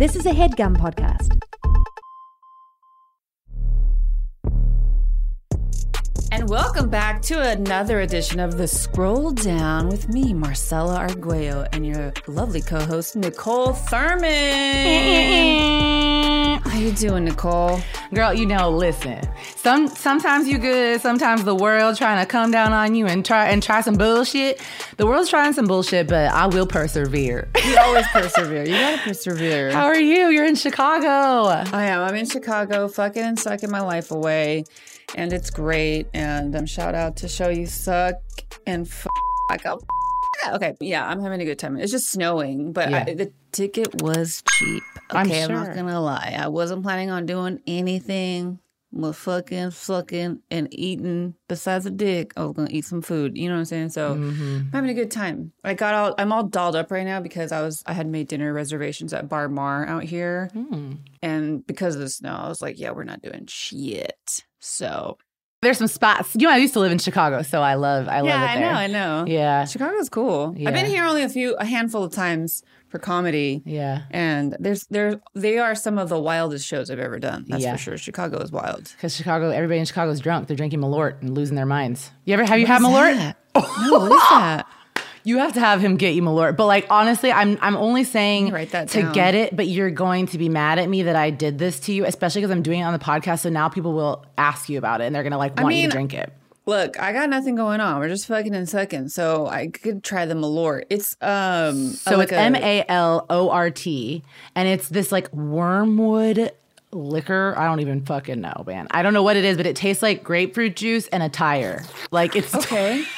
This is a headgum podcast. And welcome back to another edition of the Scroll Down with me, Marcella Arguello, and your lovely co-host Niccole Thurman. How you doing, Niccole? Girl, you know, listen. Some sometimes you good, sometimes the world trying to come down on you and try and try some bullshit. The world's trying some bullshit, but I will persevere. You always persevere. You gotta persevere. How are you? You're in Chicago. I am. I'm in Chicago, fucking and sucking my life away, and it's great. And um, shout out to Show You Suck and fuck up. Okay, yeah, I'm having a good time. It's just snowing, but Yeah. I, the ticket was cheap. Okay, I'm I'm, not gonna lie. I wasn't planning on doing anything but fucking, sucking, and eating besides a dick. I was gonna eat some food. You know what I'm saying? So I'm having a good time. I got all. I'm all dolled up right now because I was. I had made dinner reservations at Bar Mar out here. Hmm. And because of the snow, I was like, yeah, we're not doing shit. So There's some spots. You know, I used to live in Chicago, so I love I love yeah, I know, I know. Yeah. Chicago's cool. I've been here only a few, a handful of times for comedy, Yeah. and there's there they are some of the wildest shows I've ever done. That's Yeah. for sure. Chicago is wild. Because Chicago, everybody in Chicago is drunk. They're drinking Malort and losing their minds. You ever have you had Malort? That? no, what is that? You have to have him get you Malort. But like honestly, I'm I'm only saying Write that to down. get it, but you're going to be mad at me that I did this to you, especially because I'm doing it on the podcast. So now people will ask you about it and they're gonna like want you mean, to drink it. Look, I got nothing going on. We're just fucking in sucking, so I could try the Malort. It's um, So like it's M A L O R T, and it's this like wormwood liquor. I don't even fucking know, man. I don't know what it is, but it tastes like grapefruit juice and a tire. Like it's Okay.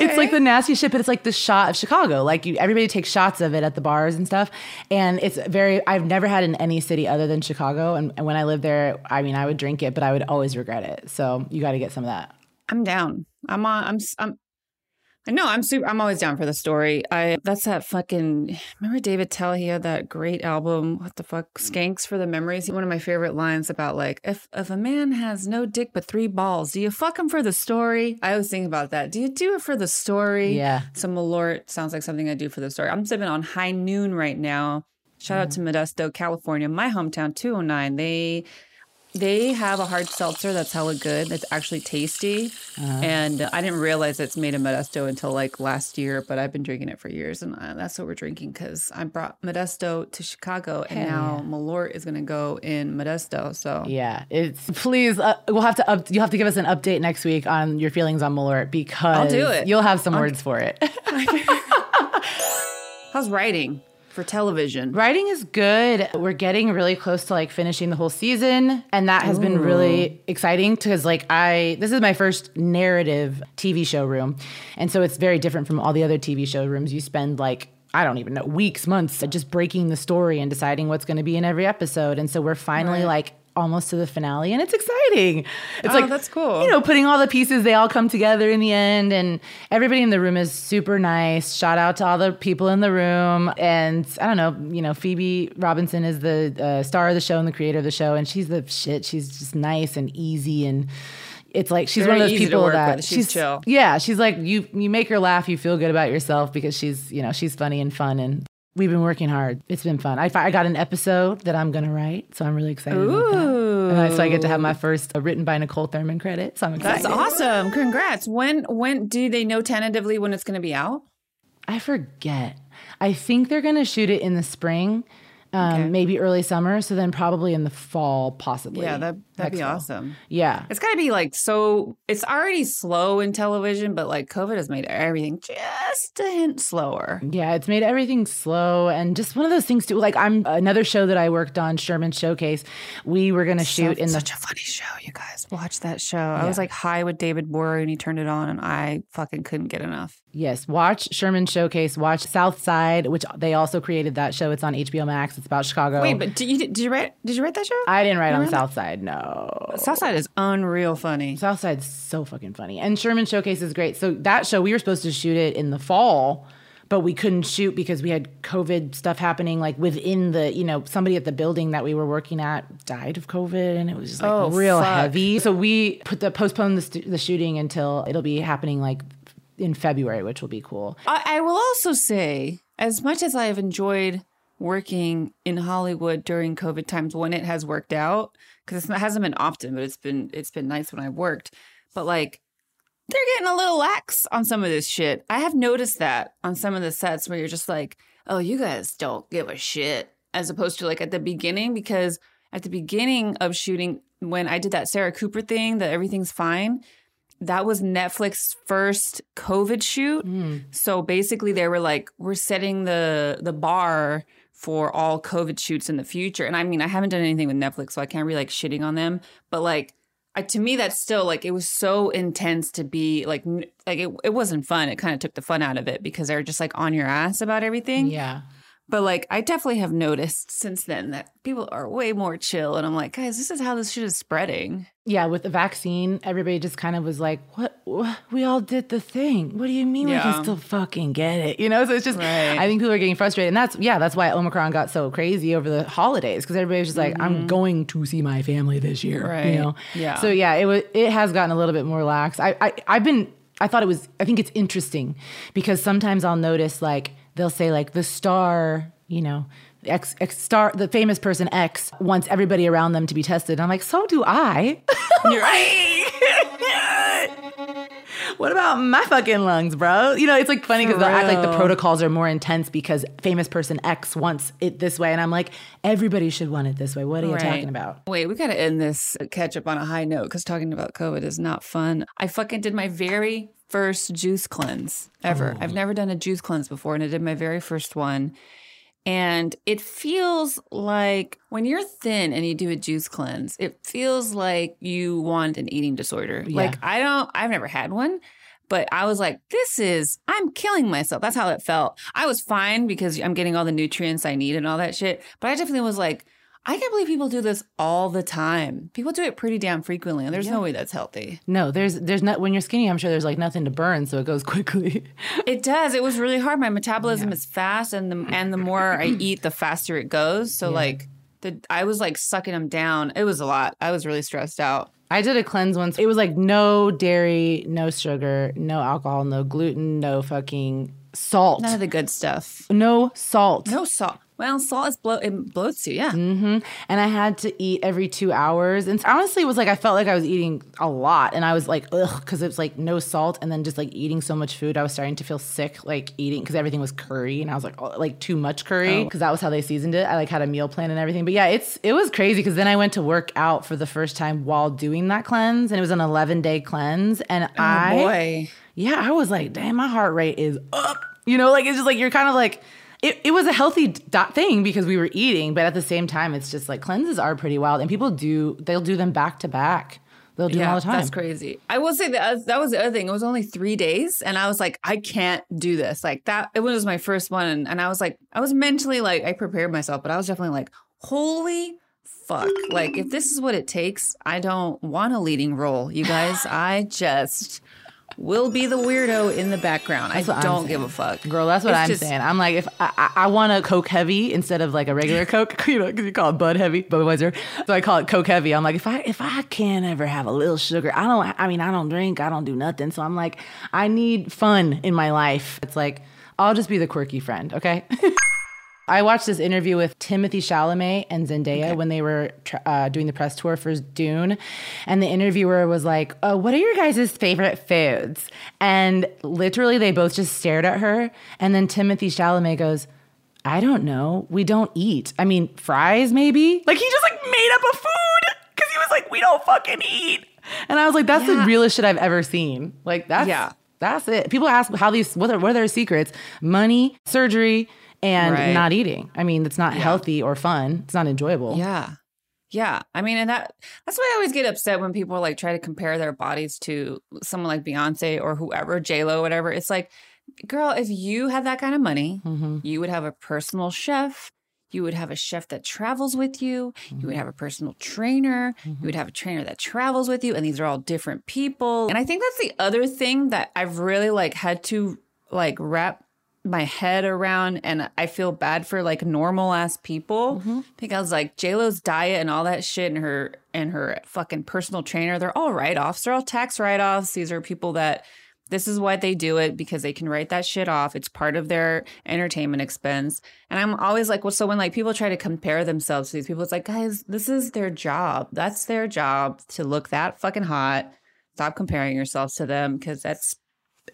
It's like the nasty shit, but it's like the shot of Chicago. Like you, everybody takes shots of it at the bars and stuff, and it's very. I've never had in any city other than Chicago, and, and when I lived there, I mean, I would drink it, but I would always regret it. So you got to get some of that. I'm down. I'm on. I'm. I'm. I know. I'm super. I'm always down for the story. I. That's that fucking. Remember Dave Attell? He had that great album. What the fuck? Mm. Skanks for the memories. One of my favorite lines about like if if a man has no dick but three balls, do you fuck him for the story? I always think about that. Do you do it for the story? Yeah. So Malort sounds like something I do for the story. I'm sipping on High Noon right now. Shout out mm. to Modesto, California, my hometown, 209. They they have a hard seltzer that's hella good. That's actually tasty. And I didn't realize it's made in Modesto until like last year, but I've been drinking it for years. And uh, that's what we're drinking because I brought Modesto to Chicago and now Malort is going to go in Modesto. So Yeah, it's please. Uh, we'll have to. Up, you'll have to give us an update next week on your feelings on Malort because I'll do it. You'll have some words for it. how's writing for television? Writing is good. We're getting really close to like finishing the whole season, and that has been really exciting because like I this is my first narrative TV show room, and so it's very different from all the other TV show rooms. You spend like I don't even know weeks, months just breaking the story and deciding what's going to be in every episode, and so we're finally like almost to the finale and it's exciting. It's Oh, like that's cool. You know, putting all the pieces, they all come together in the end. And everybody in the room is super nice. Shout out to all the people in the room. And I don't know, you know, Phoebe Robinson is the uh, star of the show and the creator of the show. And she's the shit. She's just nice and easy. And it's like she's Very one of those people that with. She's chill. Yeah, she's like you. You make her laugh. You feel good about yourself because she's you know she's funny and fun and. We've been working hard. It's been fun. I, I got an episode that I'm gonna write, so I'm really excited about that. And I, so I get to have my first uh, written by Niccole Thurman credit. So I'm excited. That's awesome. Congrats. When when do they know tentatively when it's going to be out? I forget. I think they're going to shoot it in the spring, um, Okay. maybe early summer. So then probably in the fall, possibly. Yeah, that that'd next be awesome. Yeah. It's got to be like so. It's already slow in television, but like COVID has made everything just a hint slower. Yeah, it's made everything slow and just one of those things too. Like I'm another show that I worked on, Sherman Showcase. We were gonna shoot in the such a funny show, you guys. Watch that show. I was like high with David Borer and he turned it on, and I fucking couldn't get enough. Yes, watch Sherman Showcase. Watch South Side, which they also created that show. It's on HBO Max. It's about Chicago. Wait, but did you did you write did you write that show? I didn't write on remember South Side. No, Southside is unreal funny. Southside's so fucking funny. And Sherman Showcase is great. So that show, we were supposed to shoot it in the fall, but we couldn't shoot because we had COVID stuff happening like within the, you know, somebody at the building that we were working at died of COVID and it was just like Oh, real fuck. heavy. So we put the postponed the, stu- the shooting until it'll be happening like in February, which will be cool. I, I will also say, as much as I have enjoyed working in Hollywood during COVID times when it has worked out because it hasn't been often, but it's been it's been nice when I worked. But like they're getting a little lax on some of this shit. I have noticed that on some of the sets where you're just like, oh, you guys don't give a shit, as opposed to like at the beginning, because at the beginning of shooting, when I did that Sarah Cooper thing, that everything's fine, that was Netflix's first COVID shoot. Mm. So basically, they were like, we're setting the the bar for all COVID shoots in the future. And I mean, I haven't done anything with Netflix, so I can't really like shitting on them, but like I, to me that's still like it was so intense to be like like it, it wasn't fun it kind of took the fun out of it because they're just like on your ass about everything Yeah. But like i definitely have noticed since then that people are way more chill and i'm like guys this is how this shit is spreading Yeah, with the vaccine, everybody just kind of was like, "What? what? We all did the thing. What do you mean we can still fucking get it?" You know. So it's just, Right. I think people are getting frustrated, and that's yeah, that's why Omicron got so crazy over the holidays because everybody was just like, "I'm going to see my family this year," Mm-hmm. Right. you know. Yeah. So yeah, it was. It has gotten a little bit more lax. I, I I've been. I thought it was. I think it's interesting because sometimes I'll notice like they'll say like the star, you know. X, X star, the famous person X wants everybody around them to be tested. And I'm like, so do I. you're what about my fucking lungs, bro? You know, it's like funny because they'll act like the protocols are more intense because famous person X wants it this way. And I'm like, everybody should want it this way. What are you talking about? Wait, we got to end this catch up on a high note because talking about COVID is not fun. I fucking did my very first juice cleanse ever. Oh. I've never done a juice cleanse before, and I did my very first one. And it feels like when you're thin and you do a juice cleanse, it feels like you want an eating disorder. Like, I don't, I've never had one. But I was like, this is, I'm killing myself. That's how it felt. I was fine because I'm getting all the nutrients I need and all that shit. But I definitely was like, I can't believe people do this all the time. People do it pretty damn frequently, and there's no way that's healthy. No, there's there's not when you're skinny, I'm sure there's like nothing to burn, so it goes quickly. It does. It was really hard. My metabolism is fast, and the and the more I eat, the faster it goes. So like, the I was like sucking them down. It was a lot. I was really stressed out. I did a cleanse once. It was like no dairy, no sugar, no alcohol, no gluten, no fucking salt. None of the good stuff. No salt. No salt. Well, salt is bloat. It bloats you. Yeah. Mm-hmm. and I had to eat every two hours. And honestly, it was like I felt like I was eating a lot, and I was like, ugh, because it was like no salt, and then just like eating so much food, I was starting to feel sick, like eating because everything was curry, and I was like, oh, like too much curry oh. because that was how they seasoned it. I like had a meal plan and everything, but yeah, it's it was crazy because then I went to work out for the first time while doing that cleanse, and it was an eleven day cleanse, and oh, I Oh boy. yeah, I was like, damn, my heart rate is up. You know, like it's just like you're kind of like, it, it was a healthy dot thing because we were eating, but at the same time, it's just like cleanses are pretty wild, and people do they'll do them back to back. They'll do them all the time. That's crazy. I will say that that was the other thing. It was only three days, and I was like, I can't do this. Like that. It was my first one, and, and I was like, I was mentally like, I prepared myself, but I was definitely like, holy fuck! Like if this is what it takes, I don't want a leading role, you guys. I just will be the weirdo in the background. I don't give a fuck, Girl, that's what It's I'm just- saying. I'm like, if I, I, I want a Coke heavy instead of like a regular Coke, you know, because you call it Bud heavy, Budweiser. So I call it Coke heavy. I'm like, if I if I can't ever have a little sugar, I don't. I mean, I don't drink, I don't do nothing. So I'm like, I need fun in my life. It's like I'll just be the quirky friend, okay? I watched this interview with Timothée Chalamet and Zendaya when they were tr- uh, doing the press tour for Dune, and the interviewer was like, oh, "What are your guys' favorite foods?" And literally, they both just stared at her, and then Timothée Chalamet goes. I don't know. We don't eat. I mean, fries maybe. Like he just like made up a food because he was like, we don't fucking eat. And I was like, that's the realest shit I've ever seen. Like that's Yeah. that's it. People ask how these what are, what are their secrets? Money, surgery, and Right. not eating. I mean, it's not healthy or fun. It's not enjoyable. Yeah. Yeah. I mean, and that that's why I always get upset when people like try to compare their bodies to someone like Beyonce or whoever, J Lo, whatever. It's like, girl, if you had that kind of money, Mm-hmm. you would have a personal chef. You would have a chef that travels with you. You Mm-hmm. would have a personal trainer. You would have a trainer that travels with you. And these are all different people. And I think that's the other thing that I've really like had to like wrap my head around and I feel bad for like normal ass people Mm-hmm. because like JLo's diet and all that shit and her and her fucking personal trainer, they're all write offs. They're all tax write offs. These are people that This is why they do it because they can write that shit off. It's part of their entertainment expense. And I'm always like, well, so when like people try to compare themselves to these people, it's like, guys, this is their job. That's their job to look that fucking hot. Stop comparing yourselves to them because that's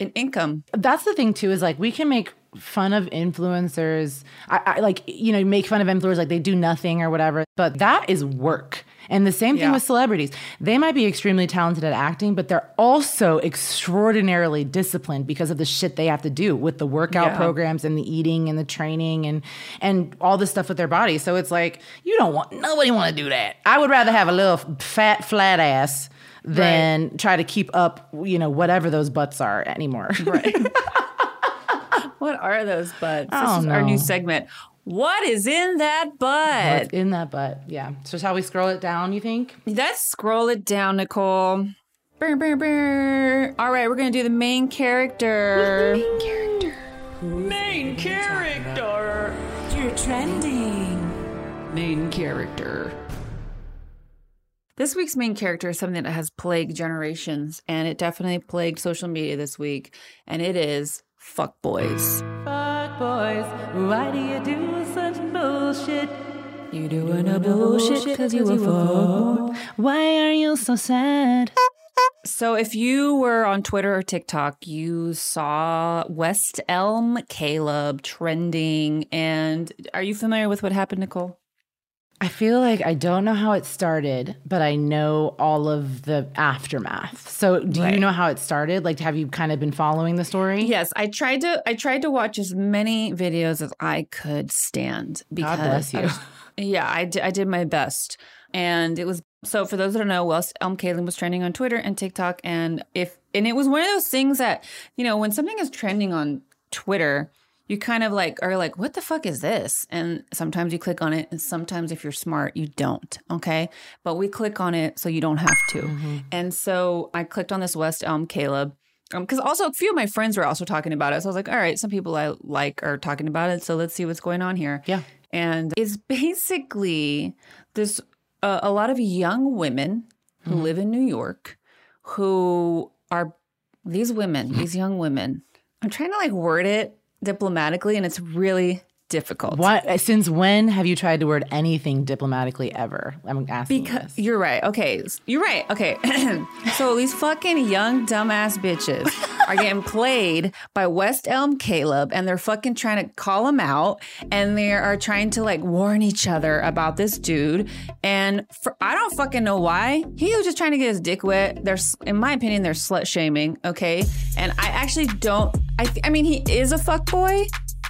an income. That's the thing too, is like we can make fun of influencers. I, I like, you know, make fun of influencers like they do nothing or whatever, but that is work. And the same thing Yeah. with celebrities. They might be extremely talented at acting, but they're also extraordinarily disciplined because of the shit they have to do with the workout Yeah. programs and the eating and the training and and all this stuff with their body. So it's like you don't want nobody want to do that. I would rather have a little fat flat ass than try to keep up, you know, whatever those butts are anymore. Right. what are those butts? This don't is our new segment. What is in that butt? What's in that butt? Yeah. So just how we scroll it down, you think? Let's scroll it down, Niccole. Brr, brr, brr. All right, we're gonna do the main character. Main character. Main character. You're trending. Main character. This week's main character is something that has plagued generations, and it definitely plagued social media this week, and it is fuckboys. Fuck boys, why do you do such bullshit? You doing a bullshit because you a fuck. Why are you so sad? So, if you were on Twitter or TikTok, you saw West Elm Caleb trending. And are you familiar with what happened, Niccole? I feel like I don't know how it started, but I know all of the aftermath. So, do Right. you know how it started? Like, have you kind of been following the story? Yes, I tried to. I tried to watch as many videos as I could stand. Because God bless you. Yeah, I did, I did my best. And it was so for those that don't know, West Elm um, Caleb was trending on Twitter and TikTok. And if and it was one of those things that, you know, when something is trending on Twitter, you kind of like are like, what the fuck is this? And sometimes you click on it, and sometimes if you're smart, you don't. Okay. But we click on it so you don't have to. And so I clicked on this West Elm Caleb. Because also a few of my friends were also talking about it. So I was like, all right, some people I like are talking about it. So let's see what's going on here Yeah. and it's basically this uh, a lot of young women who live in New York who are these women, these young women. I'm trying to like word it diplomatically, and it's really difficult. Why, since when have you tried to word anything diplomatically ever? I'm asking Because this. you're right. Okay. You're right. Okay. so these fucking young dumbass bitches are getting played by West Elm Caleb and they're fucking trying to call him out and they are trying to like warn each other about this dude. And for, I don't fucking know why. He was just trying to get his dick wet. There's, in my opinion, they're slut shaming. Okay. And I actually don't, I, th- I mean, he is a fuck boy.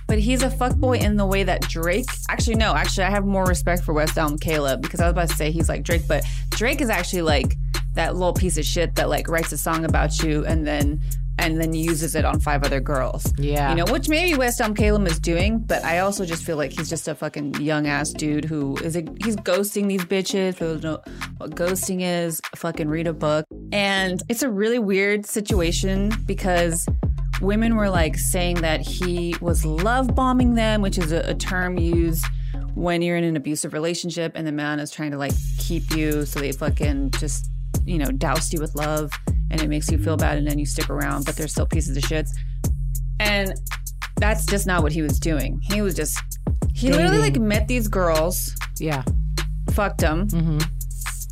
But he's a fuckboy in the way that Drake. Actually, no. Actually, I have more respect for West Elm Caleb because I was about to say he's like Drake, but Drake is actually like that little piece of shit that like writes a song about you and then and then uses it on five other girls. Yeah. you know, which maybe West Elm Caleb is doing, but I also just feel like he's just a fucking young ass dude who is a, he's ghosting these bitches. Who know what ghosting is, fucking read a book, and it's a really weird situation because women were like saying that he was love bombing them, which is a, a term used when you're in an abusive relationship and the man is trying to like keep you so they fucking just, you know, doused you with love and it makes you feel bad and then you stick around, but they're still pieces of shits. And that's just not what he was doing. He was just, he literally like met these girls, Yeah. fucked them, mm-hmm.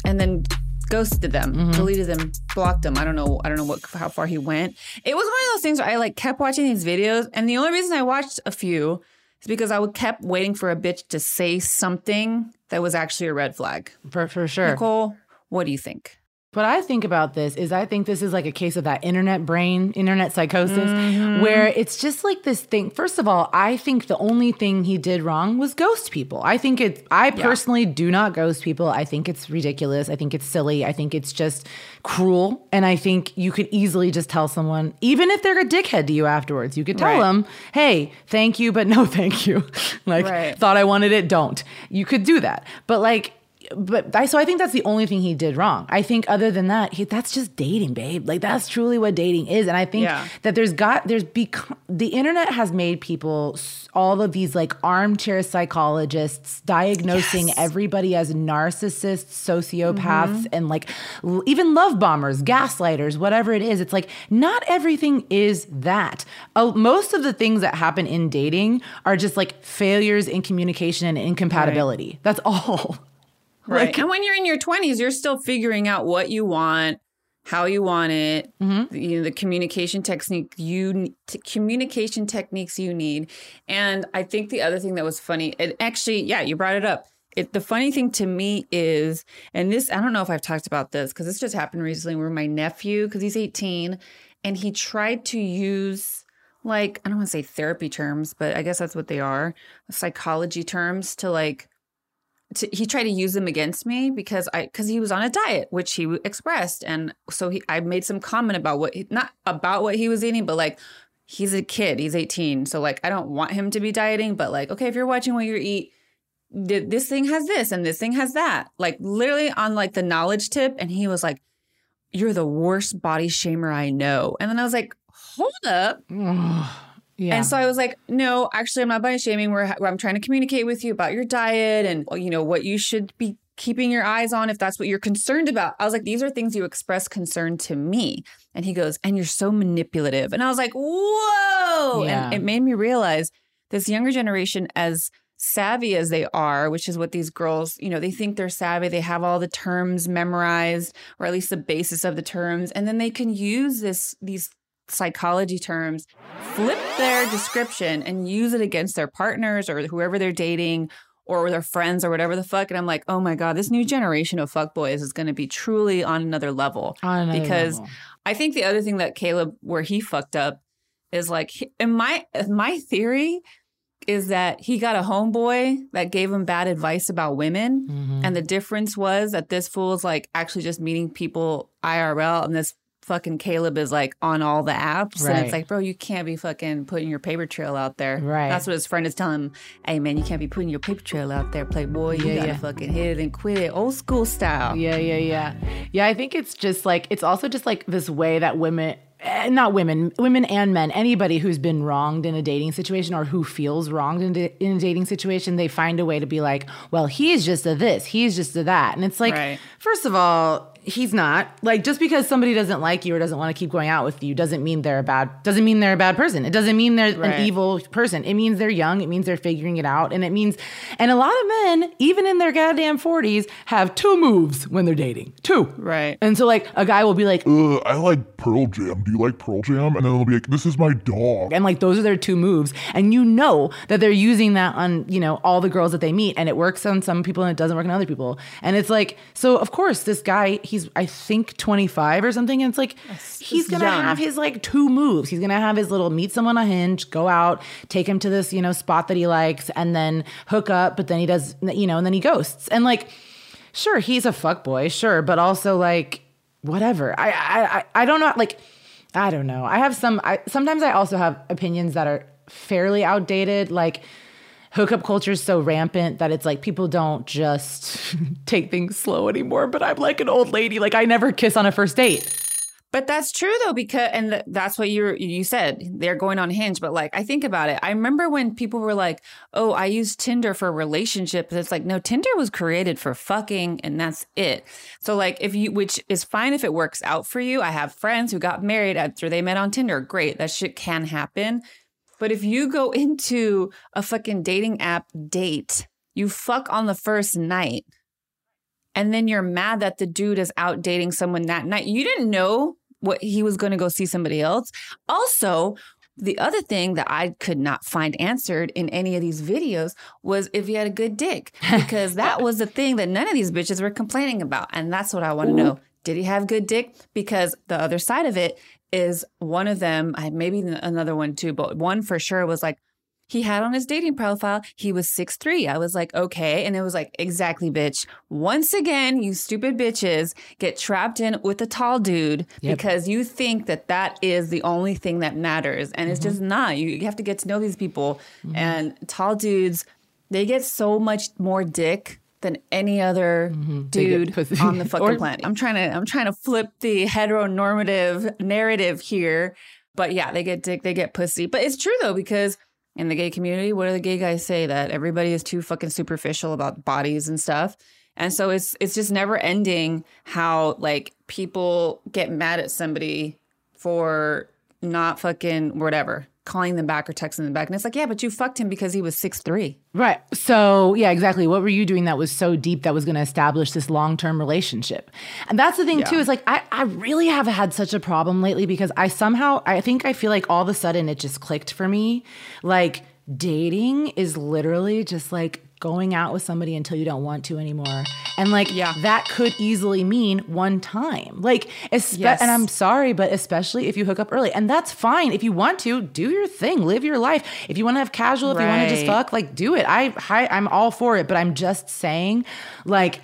and then ghosted them, mm-hmm. deleted them, blocked them. I don't know. I don't know what how far he went. It was one of those things where I like kept watching these videos, and the only reason I watched a few is because I would kept waiting for a bitch to say something that was actually a red flag. For, for sure. Niccole, what do you think? What I think about this is I think this is like a case of that internet brain, internet psychosis, mm-hmm. where it's just like this thing. First of all, I think the only thing he did wrong was ghost people. I think it, I personally do not ghost people. I think it's ridiculous. I think it's silly. I think it's just cruel. And I think you could easily just tell someone, even if they're a dickhead to you afterwards, you could tell Right. them, hey, thank you, but no thank you. like, Right. thought I wanted it, don't. You could do that. But like, but I so I think that's the only thing he did wrong. I think other than that, he, that's just dating, babe. Like that's truly what dating is. And I think Yeah. that there's got there's become the internet has made people all of these like armchair psychologists diagnosing Yes. everybody as narcissists, sociopaths, Mm-hmm. and like l- even love bombers, gaslighters, whatever it is. It's like not everything is that. Uh, most of the things that happen in dating are just like failures in communication and incompatibility. That's all. Right. Like- and when you're in your 20s, you're still figuring out what you want, how you want it, Mm-hmm. you know, the communication technique you t- communication techniques you need. And I think the other thing that was funny, and actually, yeah, you brought it up. It, the funny thing to me is, and this, I don't know if I've talked about this because this just happened recently where my nephew, because he's 18, and he tried to use like, I don't want to say therapy terms, but I guess that's what they are psychology terms to like, to, he tried to use them against me because I because he was on a diet, which he expressed, and so he I made some comment about what not about what he was eating, but like he's a kid, he's eighteen, so like I don't want him to be dieting, but like okay, if you're watching what you eat, th- this thing has this and this thing has that, like literally on like the knowledge tip, and he was like, "You're the worst body shamer I know," and then I was like, "Hold up." Yeah. And so I was like, no, actually, I'm not body shaming. We're, I'm trying to communicate with you about your diet and, you know, what you should be keeping your eyes on if that's what you're concerned about. I was like, these are things you express concern to me. And he goes, and you're so manipulative. And I was like, whoa. Yeah. And it made me realize this younger generation, as savvy as they are, which is what these girls, you know, they think they're savvy. They have all the terms memorized, or at least the basis of the terms. And then they can use this, these psychology terms, flip their description and use it against their partners or whoever they're dating or their friends or whatever the fuck. And I'm like, oh my God, this new generation of fuckboys is going to be truly on another level. On another because level. I think the other thing that Caleb, where he fucked up, is like, in my my theory is that he got a homeboy that gave him bad advice about women. Mm-hmm. And the difference was that this fool fool's like actually just meeting people IRL and this fucking Caleb is like on all the apps. And it's like, bro, you can't be fucking putting your paper trail out there. Right. That's what his friend is telling him. Hey man, you can't be putting your paper trail out there, playboy. You Yeah, gotta yeah. fucking hit it and quit it. Old school style. Yeah, yeah, yeah. Yeah, I think it's just like it's also just like this way that women eh, not women, women and men, anybody who's been wronged in a dating situation or who feels wronged in, da- in a dating situation, they find a way to be like, well, he's just a this, he's just a that. And it's like, Right. First of all, he's not. Like just because somebody doesn't like you or doesn't want to keep going out with you doesn't mean they're a bad doesn't mean they're a bad person. It doesn't mean they're Right. an evil person. It means they're young, it means they're figuring it out, and it means and a lot of men, even in their goddamn 40s, have two moves when they're dating. Two. Right. And so like a guy will be like Uh, I like Pearl Jam. Do you like Pearl Jam? And then they'll be like, this is my dog. and like those are their two moves and you know that they're using that on you know all the girls that they meet and it works on some people and it doesn't work on other people and it's like so of course this guy he's i think 25 or something and it's like he's gonna young. have his like two moves he's gonna have his little meet someone on a hinge go out take him to this you know spot that he likes and then hook up but then he does you know and then he ghosts and like sure he's a fuck boy sure but also like whatever i i i, I don't know like I don't know. I have some. I sometimes I also have opinions that are fairly outdated. Like hookup culture is so rampant that it's like people don't just take things slow anymore. But I'm like an old lady. Like I never kiss on a first date. But that's true though, because and th- that's what you you said. They're going on Hinge, but like I think about it. I remember when people were like, "Oh, I use Tinder for relationships." It's like, no, Tinder was created for fucking, and that's it. So like, if you, which is fine if it works out for you. I have friends who got married after they met on Tinder. Great, that shit can happen. But if you go into a fucking dating app date, you fuck on the first night and then you're mad that the dude is out dating someone that night. You didn't know what he was going to go see somebody else. Also, the other thing that I could not find answered in any of these videos was if he had a good dick, because that was the thing that none of these bitches were complaining about. And that's what I want to know. Did he have good dick? Because the other side of it is one of them, I maybe another one too, but one for sure was like, he had on his dating profile, he was six three. I was like, okay. And it was like, exactly, bitch. Once again, you stupid bitches get trapped in with a tall dude Yep. because you think that that is the only thing that matters. And it's just mm-hmm. not. You, you have to get to know these people. Mm-hmm. And tall dudes, they get so much more dick than any other dude on the fucking Or- planet. I'm trying to I'm trying to flip the heteronormative narrative here. But yeah, they get dick, they get pussy. But it's true though, because in the gay community, what do the gay guys say? That everybody is too fucking superficial about bodies and stuff. And so it's it's just never ending how like people get mad at somebody for not fucking whatever, calling them back or texting them back. And it's like, yeah, but you fucked him because he was six three. Right. So, yeah, exactly. What were you doing that was so deep that was going to establish this long term relationship? And that's the thing, too, is like, I, I really have had such a problem lately because I somehow, I think I feel like all of a sudden it just clicked for me. Like, dating is literally just like going out with somebody until you don't want to anymore. And like, Yeah. that could easily mean one time. Like, espe- Yes. and I'm sorry, but especially if you hook up early. And that's fine. If you want to, do your thing, live your life. If you want to have casual, if you want to just fuck, like do it. I, I I'm all for it, but I'm just saying, like,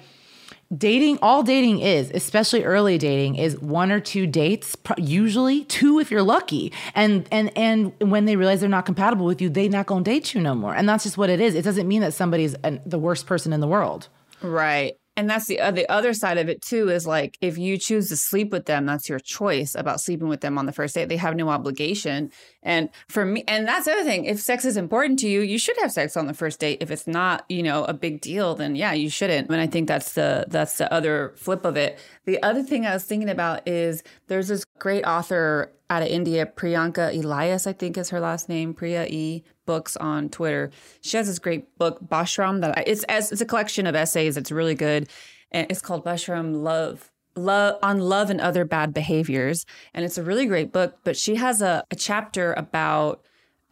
dating all dating is especially early dating is one or two dates usually two if you're lucky. And and and when they realize they're not compatible with you they not gonna date you no more. And that's just what it is. It doesn't mean that somebody's an, the worst person in the world. Right. And that's the other, the other side of it too is like if you choose to sleep with them, that's your choice about sleeping with them on the first date. They have no obligation. And for me, and that's the other thing. If sex is important to you, you should have sex on the first date. If it's not, you know, a big deal, then yeah, you shouldn't. And I think that's the that's the other flip of it. The other thing I was thinking about is there's this great author out of India, Priyanka Elias, I think is her last name, Priya E books on Twitter. She has this great book, Besharam, that I, it's as it's a collection of essays. It's really good, and it's called Besharam Love. Love on love and other bad behaviors, and it's a really great book. But she has a, a chapter about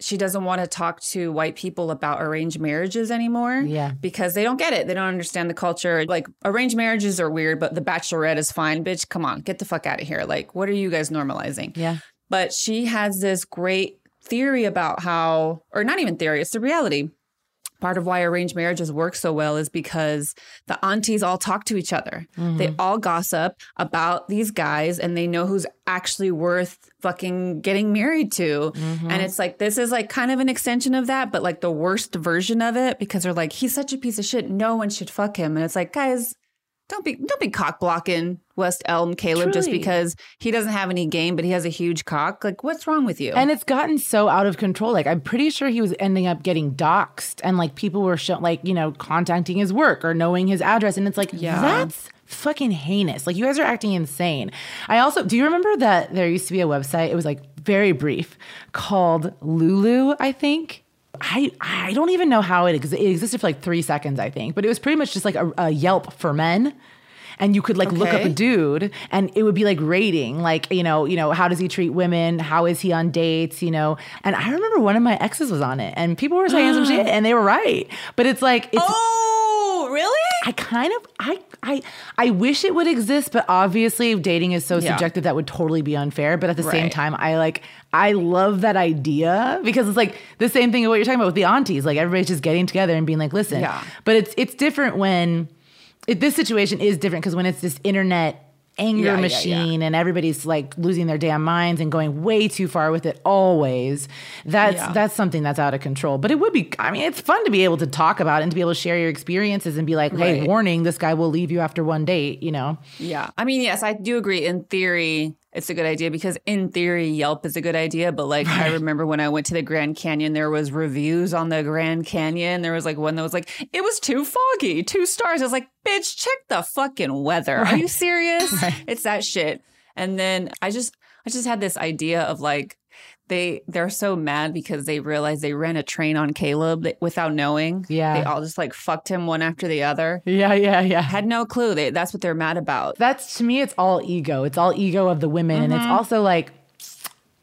she doesn't want to talk to white people about arranged marriages anymore. Yeah. Because they don't get it. They don't understand the culture. Like arranged marriages are weird, but the bachelorette is fine. Bitch, come on, get the fuck out of here. Like, what are you guys normalizing? yeah But she has this great theory about how, or not even theory, it's the reality. Part of why arranged marriages work so well is because the aunties all talk to each other. Mm-hmm. They all gossip about these guys and they know who's actually worth fucking getting married to. Mm-hmm. And it's like, this is like kind of an extension of that, but like the worst version of it because they're like, he's such a piece of shit. No one should fuck him. And it's like, guys, don't be don't be cock blocking West Elm Caleb just because he doesn't have any game, but he has a huge cock. Like, what's wrong with you? And it's gotten so out of control. Like I'm pretty sure he was ending up getting doxxed, and like people were show, like you know contacting his work or knowing his address, and it's like Yeah. that's fucking heinous. Like you guys are acting insane. I also do you remember that there used to be a website. It was like very brief called Lulu, I think. I, I don't even know how it, ex- it existed for like three seconds, I think, but it was pretty much just like a, a Yelp for men. And you could like look up a dude and it would be like rating like you know you know how does he treat women? How is he on dates? You know? And i remember one of my exes was on it and people were saying some shit and they were right. But it's like it's oh, really? i kind of i i i wish it would exist but obviously dating is so Yeah. subjective that would totally be unfair but at the same time i like i love that idea because it's like the same thing of what you're talking about with the aunties like everybody's just getting together and being like listen Yeah. but it's it's different when it, this situation is different because when it's this internet anger Yeah, yeah, machine and everybody's like losing their damn minds and going way too far with it always that's Yeah. that's something that's out of control but it would be i mean it's fun to be able to talk about and to be able to share your experiences and be like hey Right. warning this guy will leave you after one date you know Yeah. I mean, yes, I do agree. In theory, it's a good idea because in theory, Yelp is a good idea. But like, I remember when I went to the Grand Canyon, there was reviews on the Grand Canyon. There was like one that was like, it was too foggy, two stars. I was like, bitch, check the fucking weather. Are you serious? It's that shit. And then I just, I just had this idea of like, they they're so mad because they realized they ran a train on Caleb without knowing. Yeah. they all just like fucked him one after the other. yeah yeah yeah Had no clue. They, that's what they're mad about. that's to me it's all ego it's all ego of the women and it's Mm-hmm. also like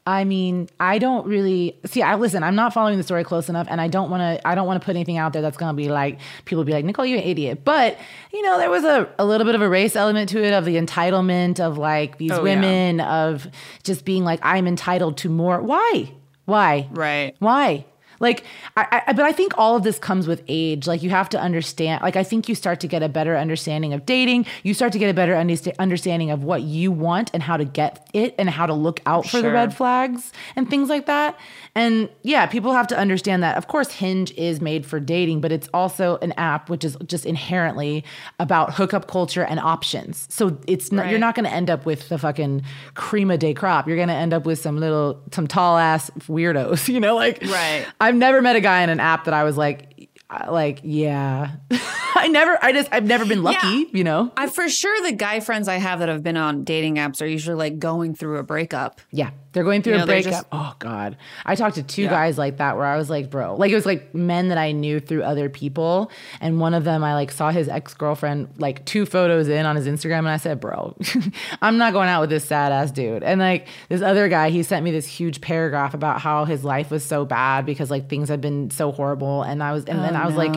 i mean i don't really see i listen i'm not following the story close enough and i don't want to i don't want to put anything out there that's going to be like people be like niccole you're an idiot. But you know there was a, a little bit of a race element to it of the entitlement of like these Oh, yeah. women of just being like i'm entitled to more. Why? Why? Right. why Like, I, I, but I think all of this comes with age. Like, you have to understand. Like, I think you start to get a better understanding of dating. You start to get a better understa- understanding of what you want and how to get it and how to look out for the red flags and things like that. And yeah, people have to understand that. Of course, Hinge is made for dating, but it's also an app which is just inherently about hookup culture and options. So it's not, you're not going to end up with the fucking cream of day crop. You're going to end up with some little, some tall ass weirdos. You know, like Right. I've never met a guy in an app that I was like, like yeah. I never. I just. I've never been lucky. Yeah. You know. I for sure the guy friends I have that have been on dating apps are usually like going through a breakup. Yeah, they're going through You a know, they're breakup. just- oh God, I talked to two Yeah. guys like that where I was like, bro, like it was like men that I knew through other people, and one of them I like saw his ex girlfriend like two photos in on his Instagram, and I said, bro, I'm not going out with this sad ass dude. And like this other guy, he sent me this huge paragraph about how his life was so bad because like things had been so horrible, and I was, and then oh, I was like,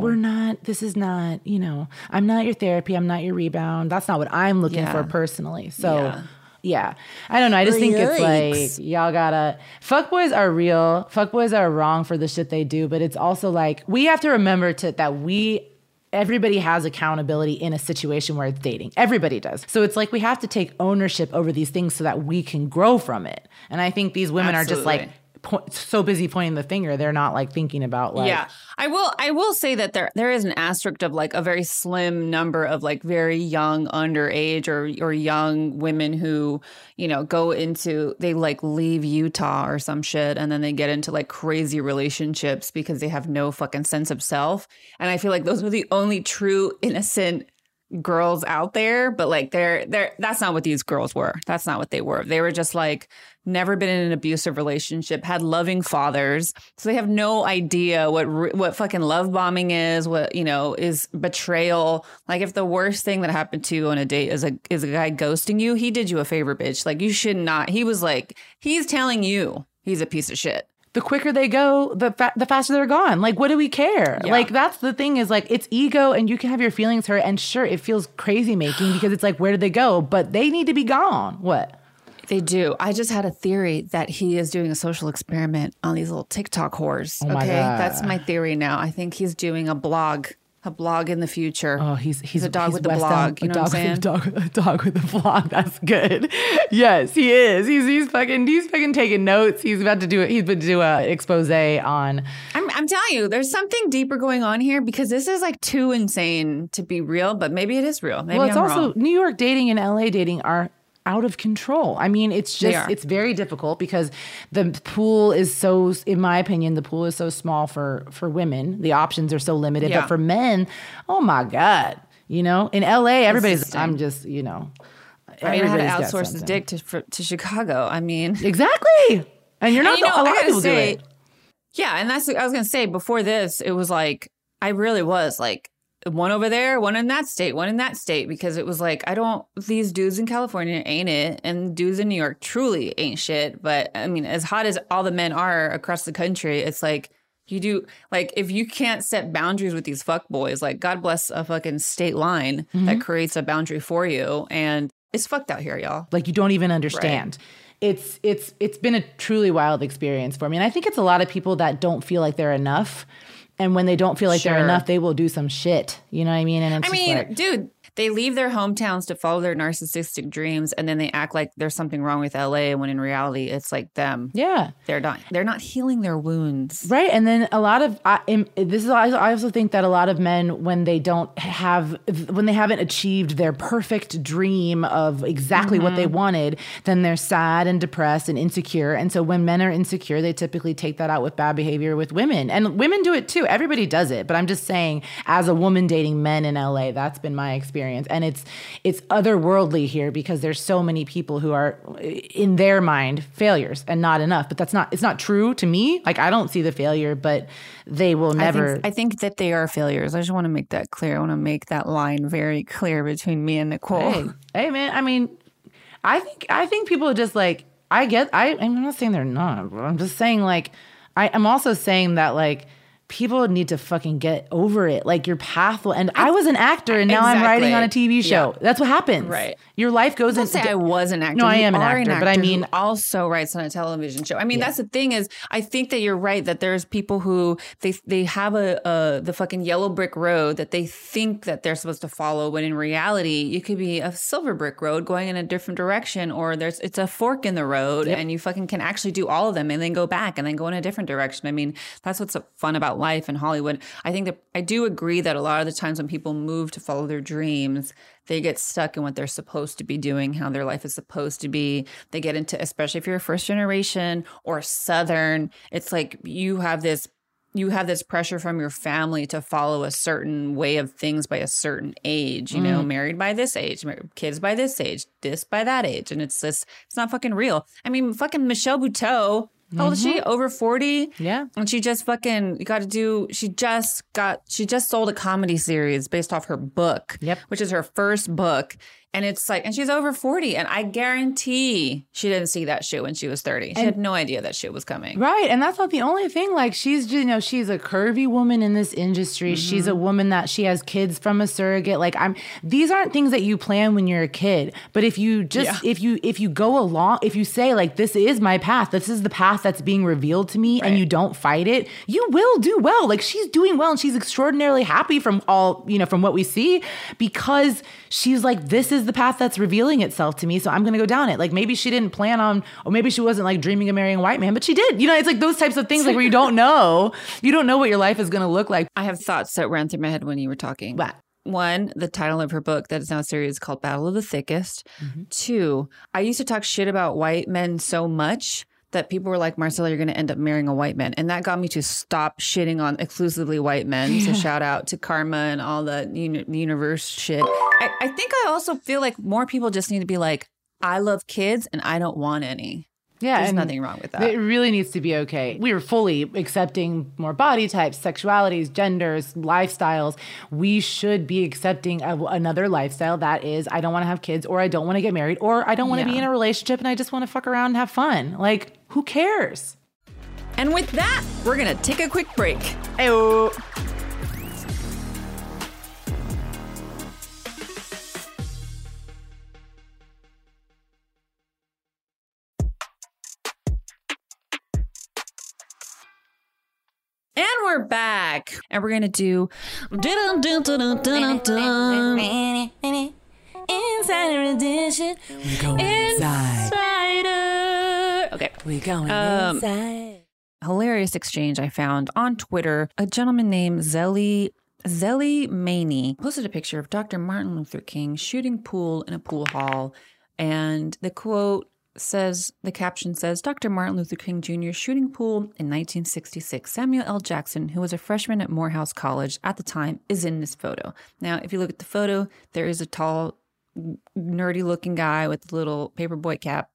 we're not. This is not. You know, I'm not your therapy. I'm not your rebound. That's not what I'm looking Yeah. for personally. So. Yeah. Yeah. I don't know. I just think it's like y'all gotta fuckboys are real. Fuckboys are wrong for the shit they do, but it's also like we have to remember to that we everybody has accountability in a situation where it's dating. Everybody does. So it's like we have to take ownership over these things so that we can grow from it. And I think these women are just like Absolutely. Po- so busy pointing the finger, they're not like thinking about like yeah, I will. I will say that there there is an asterisk of like a very slim number of like very young underage or or young women who you know go into they like leave Utah or some shit and then they get into like crazy relationships because they have no fucking sense of self. And I feel like those are the only true innocent girls out there but like they're they're that's not what these girls were that's not what they were they were just like never been in an abusive relationship had loving fathers so they have no idea what what fucking love bombing is what you know is betrayal like if the worst thing that happened to you on a date is a is a guy ghosting you he did you a favor bitch like you should not he was like he's telling you he's a piece of shit the quicker they go, the fa- the faster they're gone. Like, what do we care? Yeah. Like, that's the thing is like it's ego, and you can have your feelings hurt, and sure, it feels crazy making because it's like, where did they go? But they need to be gone. What? They do. I just had a theory that he is doing a social experiment on these little TikTok whores. Oh my okay, that's my theory now. I think he's doing a blog, a blog in the future. Oh, he's he's, a dog he's with the blog. Elm- You know a what I'm saying? A dog, a dog with the vlog. That's good. yes, he is. He's he's fucking he's fucking taking notes. He's about to do it. He's about to do a expose on. I'm, I'm telling you, there's something deeper going on here because this is like too insane to be real, but maybe it is real. Maybe well, it's I'm also wrong. New York dating and LA dating are out of control. I mean, it's just it's very difficult because the pool is so in my opinion, the pool is so small for for women. The options are so limited, Yeah. but for men, oh my god. You know, in LA, everybody's. I'm just, you know. I mean, I had to outsource his dick to for, to Chicago. I mean, Exactly. And you're not. And, you know, a lot of people say, do it. Yeah, and that's I was gonna say before this, it was like I really was like one over there, one in that state, one in that state, because it was like I don't these dudes in California ain't it, and dudes in New York truly ain't shit. But I mean, as hot as all the men are across the country, it's like you do like if you can't set boundaries with these fuck boys, like God bless a fucking state line that mm-hmm. creates a boundary for you, and it's fucked out here, y'all. like you don't even understand it's it's it's been a truly wild experience for me and i think it's a lot of people that don't feel like they're enough and when they don't feel like they're enough they will do some shit you know what i mean and I mean, like, dude, they leave their hometowns to follow their narcissistic dreams, and then they act like there's something wrong with LA, when in reality, it's like them. yeah They're not. They're not healing their wounds. Right, and then a lot of I, this is I I also think that a lot of men when they don't have when they haven't achieved their perfect dream of exactly what they mm-hmm. wanted, then they're sad and depressed and insecure. And so when men are insecure, they typically take that out with bad behavior with women, and women do it too. Everybody does it, but I'm just saying, as a woman dating men in LA, that's been my experience, and it's it's otherworldly here because there's so many people who are in their mind failures and not enough. But that's not it's not true to me. Like I don't see the failure, but they will I never. think, I think that they are failures. I just want to make that clear. I want to make that line very clear between me and Niccole. hey, hey, man. I mean, I think I think people are just like I get. I I'm not saying they're not. But I'm just saying like I, I'm also saying that like people need to fucking get over it. Like your path will end. I was an actor and now I'm writing on a TV show. Yeah. That's what happens. Right. Your life goes into. say I was an actor. No, I am an are actor, but I mean- also writes on a television show. I mean, that's the thing is, I think that you're right that there's people who they they have a, a the fucking yellow brick road that they think that they're supposed to follow, when in reality, you could be a silver brick road going in a different direction, or there's it's a fork in the road, and you fucking can actually do all of them and then go back and then go in a different direction. I mean, that's what's fun about life in Hollywood. I think that I do agree that a lot of the times when people move to follow their dreams, they get stuck in what they're supposed to be doing, how their life is supposed to be. They get into, especially if you're a first generation or Southern, it's like you have this. You have this pressure from your family to follow a certain way of things by a certain age, you know, mm. married by this age, kids by this age, this by that age. And it's just, it's not fucking real. I mean, fucking Michelle Buteau, how old is she? Mm-hmm. Over 40? Yeah. And she just fucking you got to do, she just got, she just sold a comedy series based off her book. Yep. Which is her first book. And it's like, and she's over 40. And I guarantee she didn't see that shit when she was 30. She had no idea that shit was coming. Right. And that's not the only thing. Like she's you know, she's a curvy woman in this industry. She's Mm-hmm. a woman that she has kids from a surrogate. Like I'm these aren't things that you plan when you're a kid. But if you just if you if you go along, if you say like this is my path, this is the path that's being revealed to me and you don't fight it, you will do well. Like she's doing well and she's extraordinarily happy from all, you know, from what we see because she's like this is the path that's revealing itself to me, so I'm going to go down it. Like maybe she didn't plan on or maybe she wasn't like dreaming of marrying a white man, but she did. You know, it's like those types of things like where you don't know. You don't know what your life is going to look like. I have thoughts that ran through my head when you were talking. What? One, the title of her book that is now a series called Battle of the Thickest. Mm-hmm. Two, I used to talk shit about white men so much that people were like, Marcella, you're going to end up marrying a white man. And that got me to stop shitting on exclusively white men. So shout out to Karma and all the uni- universe shit. I, I think I also feel like more people just need to be like, I love kids and I don't want any. Yeah, There's nothing wrong with that. It really needs to be okay. We are fully accepting more body types, sexualities, genders, lifestyles. We should be accepting a, another lifestyle that is I don't want to have kids or I don't want to get married or I don't want to be in a relationship and I just want to fuck around and have fun. Like, who cares? and with that, we're going to take a quick break. Ayo. Back. And we're to do. Insider edition. We go inside. Insider. Okay. We going Um, inside. Hilarious exchange I found on Twitter. A gentleman named Zelly. Zelly Maney posted a picture of Dr. Martin Luther King shooting pool in a pool hall. And the quote says, the caption says, Dr. Martin Luther King Jr. shooting pool in 1966. Samuel L. Jackson, who was a freshman at Morehouse College at the time, is in this photo. Now, if you look at the photo, there is a tall, nerdy looking guy with a little paperboy cap.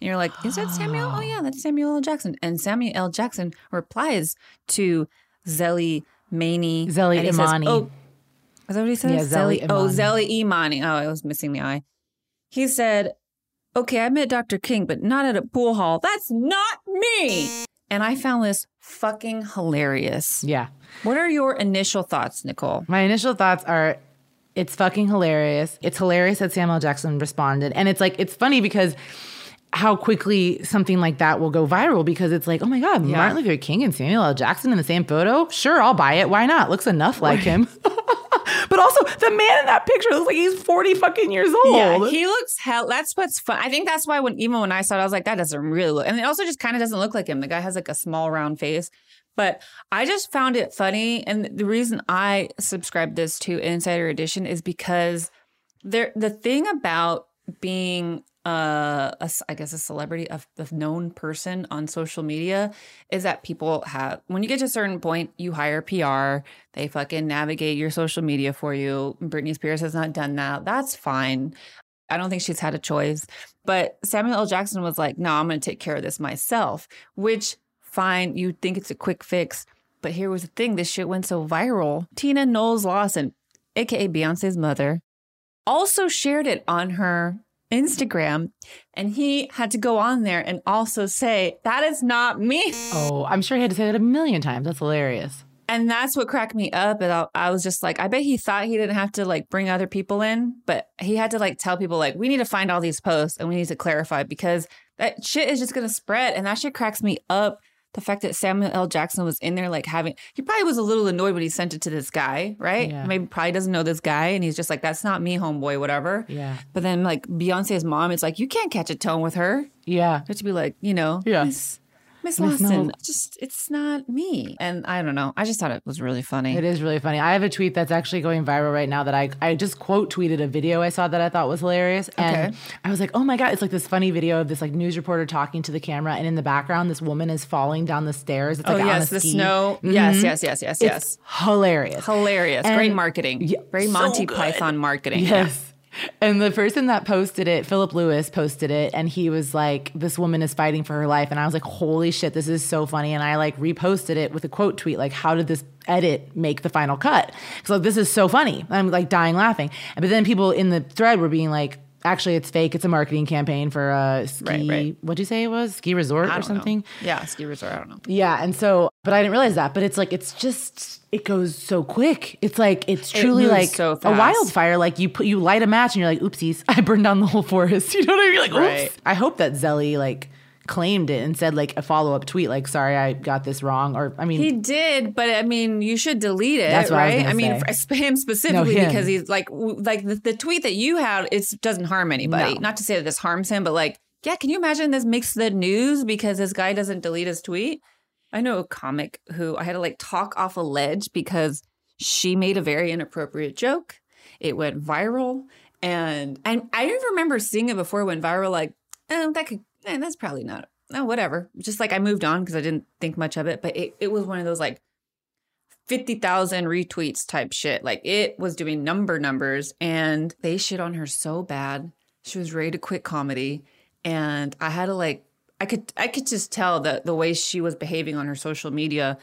And you're like, is that Samuel? Oh, yeah, that's Samuel L. Jackson. And Samuel L. Jackson replies to Zelly Maney. Zelly and he says, Imani. oh, is that what he says? Yeah, Zelly Oh, Imani. Zelly Imani. Oh, I was missing the eye. He said, okay, I met Dr. King, but not at a pool hall. That's not me. And I found this fucking hilarious. Yeah. What are your initial thoughts, Niccole? My initial thoughts are it's fucking hilarious. It's hilarious that Samuel Jackson responded. And it's like, it's funny because how quickly something like that will go viral because it's like, oh my God, Martin Luther King and Samuel L. Jackson in the same photo? Sure, I'll buy it. Why not? Looks enough like him. but also, the man in that picture looks like he's 40 fucking years old. Yeah, he looks hell. That's what's fun. I think that's why when even when I saw it, I was like, that doesn't really look. And it also just kind of doesn't look like him. The guy has like a small round face. But I just found it funny, and the reason I subscribed this to Insider Edition is because there the thing about being uh, a, I guess a celebrity, a, a known person on social media, is that people have when you get to a certain point, you hire PR. They fucking navigate your social media for you. Britney Spears has not done that. That's fine. I don't think she's had a choice. But Samuel L. Jackson was like, no, I'm going to take care of this myself, which fine. You think it's a quick fix. But here was the thing this shit went so viral. Tina Knowles Lawson, AKA Beyonce's mother, also shared it on her Instagram. And he had to go on there and also say, that is not me. Oh, I'm sure he had to say that a million times. That's hilarious. And that's what cracked me up. And I, I was just like, I bet he thought he didn't have to like bring other people in, but he had to like tell people, like, we need to find all these posts and we need to clarify because that shit is just going to spread. And that shit cracks me up. The fact that Samuel L. Jackson was in there, like having, he probably was a little annoyed when he sent it to this guy, right? Yeah. Maybe probably doesn't know this guy. And he's just like, that's not me, homeboy, whatever. Yeah. But then, like, Beyonce's mom, it's like, you can't catch a tone with her. Yeah. You have to be like, you know, Yeah. Miss, Lawson, just, it's not me. And I don't know. I just thought it was really funny. It is really funny. I have a tweet that's actually going viral right now that I I just quote tweeted a video I saw that I thought was hilarious. And Okay. I was like, oh my God, it's like this funny video of this like news reporter talking to the camera and in the background this woman is falling down the stairs. It's Oh like yes, the snow. Yes, yes, yes, yes, yes. It's hilarious. Hilarious. And- Great marketing. Yeah, Very Monty good. Python marketing. Yes. And the person that posted it, Philip Lewis, posted it, and he was like, "This woman is fighting for her life," and I was like, "Holy shit, this is so funny!" And I like reposted it with a quote tweet, like, "How did this edit make the final cut?" Because like, this is so funny. I'm like dying laughing. But then people in the thread were being like, "Actually, it's fake. It's a marketing campaign for a ski. Right, right. What'd you say it was? Ski resort or don't know. something?" Yeah, ski resort. I don't know. Yeah, and so, but I didn't realize that. But it's like it's just it goes so quick. It's like it's truly moves like so a wildfire. Like you put you light a match and you're like, oopsies, I burned down the whole forest. You know what I mean? Like, oops. I hope that Zelly like claimed it and said like a follow up tweet like, sorry, I got this wrong. Or I mean, He did, but I mean, you should delete it, That's I right? gonna I, mean, for spam specifically him. because he's like, like the, the tweet that you had, it doesn't harm anybody. No. Not to say that this harms him, but like, yeah, can you imagine this makes the news because this guy doesn't delete his tweet? I know a comic who I had to like talk off a ledge because she made a very inappropriate joke. It went viral, and and I even remember seeing it before it went viral. Like, oh, that could, eh, that's probably not. Oh, whatever. Just like I moved on because I didn't think much of it. But it, it was one of those like fifty thousand retweets type shit. Like it was doing number numbers, and they shit on her so bad. She was ready to quit comedy, and I had to like I could I could just tell that the way she was behaving on her social media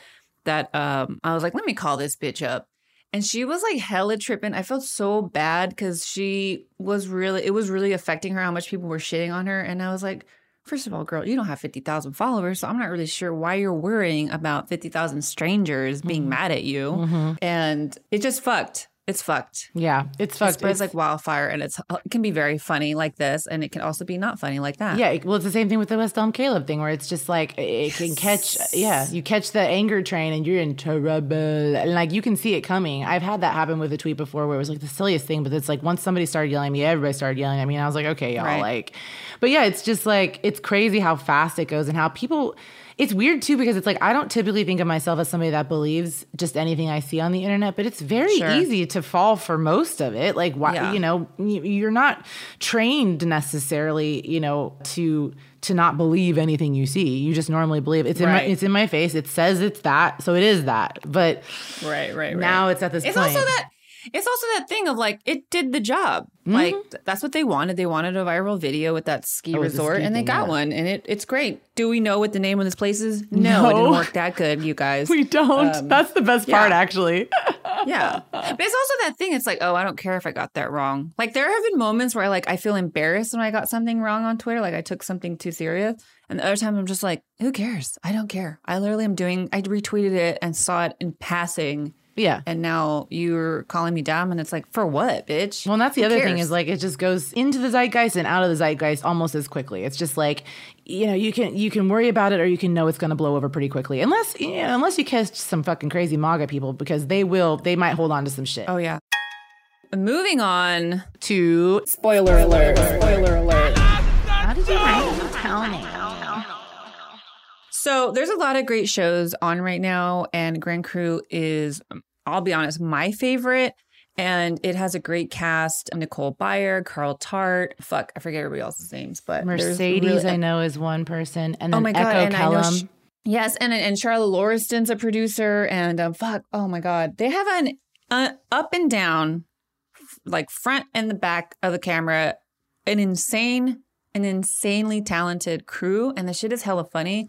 that um I was like, let me call this bitch up. And she was like hella tripping. I felt so bad because she was really it was really affecting her how much people were shitting on her. And I was like, first of all, girl, you don't have fifty thousand followers, so I'm not really sure why you're worrying about fifty thousand strangers being mad at you. And it just fucked. It's fucked. yeah, it's It fucked. spreads It's- like wildfire, and it's it can be very funny like this, and it can also be not funny like that. Yeah, well, it's the same thing with the West Elm Caleb thing, where it's just like it can catch. Yeah, you catch the anger train, and you're in trouble, and like you can see it coming. I've had that happen with a tweet before, where it was like the silliest thing, but it's like once somebody started yelling at me, everybody started yelling at me, and I was like, okay, y'all, Right. like, but yeah, it's just like it's crazy how fast it goes, and how people. It's weird too because it's like I don't typically think of myself as somebody that believes just anything I see on the internet, but it's very Sure. easy to fall for most of it. Like, why, Yeah. you know, you- you're not trained necessarily, you know, to to not believe anything you see. You just normally believe it's in my it's in my face. It says it's that, so it is that. But right, right, right. now it's at this it's point. also that it's also that thing of like it did the job. Like that's what they wanted. They wanted a viral video with that ski Mm-hmm. Oh, resort ski and they got yeah. one and it, it's great. Do we know what the name of this place is? No, it didn't work that good you guys. We don't. That's the best part, yeah. actually. yeah. But it's also that thing it's like oh i don't care if i got that wrong. Like there have been moments where like i feel embarrassed when i got something wrong on twitter like i took something too serious. And the other times i'm just like who cares? I don't care. I literally am doing i retweeted it and saw it in passing yeah. and now you're calling me dumb and it's like for what bitch Well, and that's the Who other thing is like it just goes into the zeitgeist and out of the zeitgeist almost as quickly. It's just like you know you can you can worry about it or you can know it's going to blow over pretty quickly unless you know, unless you catch some fucking crazy MAGA people because they will they might hold on to some shit. oh yeah moving on To spoiler alert spoiler alert how did you write? Tell me. So there's a lot of great shows on right now, and Grand Crew is, I'll be honest, my favorite. And it has a great cast: Nicole Byer, Carl Tart. Fuck, I forget everybody else's names, but Mercedes, really- I know, is one person, and then Oh my god! Echo and I know Kellum. sh- yes, and and Charlotte Lauriston's a producer, and um, fuck, oh my god, they have an uh, up and down, like front and the back of the camera, an insane, an insanely talented crew, and the shit is hella funny.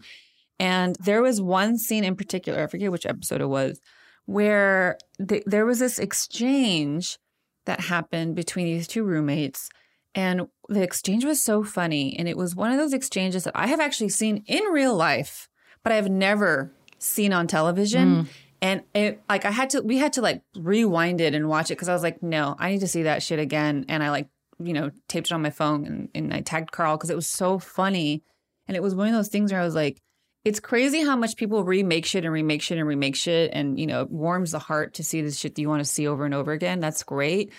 And there was one scene in particular, I forget which episode it was, where th- there was this exchange that happened between these two roommates. And the exchange was so funny. And it was one of those exchanges that I have actually seen in real life, but I've never seen on television. Mm. And it like I had to we had to like rewind it and watch it because I was like, no, I need to see that shit again. And I like, you know, taped it on my phone and, and I tagged Carl because it was so funny. And it was one of those things where I was like, it's crazy how much people remake shit and remake shit and remake shit. And, you know, it warms the heart to see the shit that you want to see over and over again. That's great.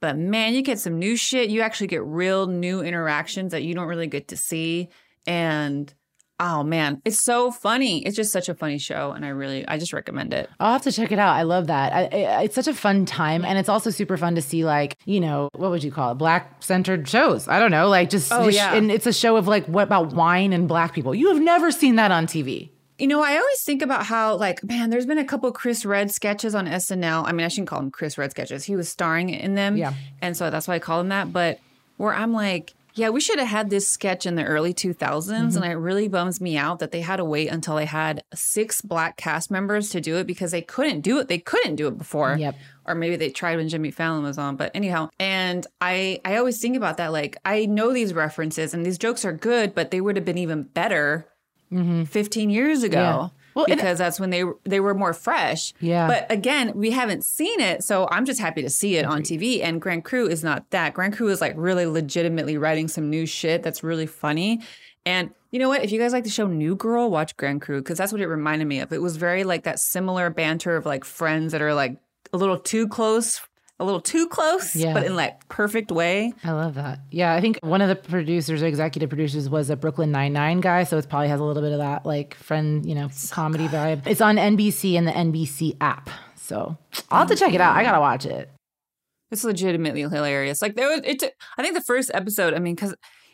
But man, you get some new shit. You actually get real new interactions that you don't really get to see. And oh man, it's so funny. It's just such a funny show. And I really, I just recommend it. I'll have to check it out. I love that. I, I, it's such a fun time, and it's also super fun to see like you know what would you call it, black centered shows. I don't know, like just Oh, just- yeah. and it's a show of like what about wine and black people. You have never seen that on TV. You know, I always think about how, like, man, there's been a couple Chris Redd sketches on SNL. I mean, I shouldn't call him Chris Redd sketches. He was starring in them. Yeah. And so that's why I call him that. But where I'm like, yeah, we should have had this sketch in the early 2000s. Mm-hmm. And it really bums me out that they had to wait until they had six black cast members to do it because they couldn't do it. They couldn't do it before. Yep. Or maybe they tried when Jimmy Fallon was on. But anyhow, and I, I always think about that. Like, I know these references and these jokes are good, but they would have been even better 15 years ago. Mm-hmm. Yeah. Well, because that's when they they were more fresh. Yeah. But again, we haven't seen it, so I'm just happy to see it on TV. And Grand Crew is not that. Grand Crew is like really legitimately writing some new shit that's really funny. And you know what? If you guys like the show New Girl, watch Grand Crew because that's what it reminded me of. It was very like that similar banter of like friends that are like a little too close, a little too close, Yeah. but in like perfect way. I love that. Yeah, I think one of the producers, or executive producers, was a Brooklyn Nine Nine guy, so it probably has a little bit of that like friend, you know, comedy vibe. It's on NBC and the NBC app, so I'll have to check it out. I gotta watch it. It's legitimately hilarious. Like there was, it. took- I think the first episode. I mean, because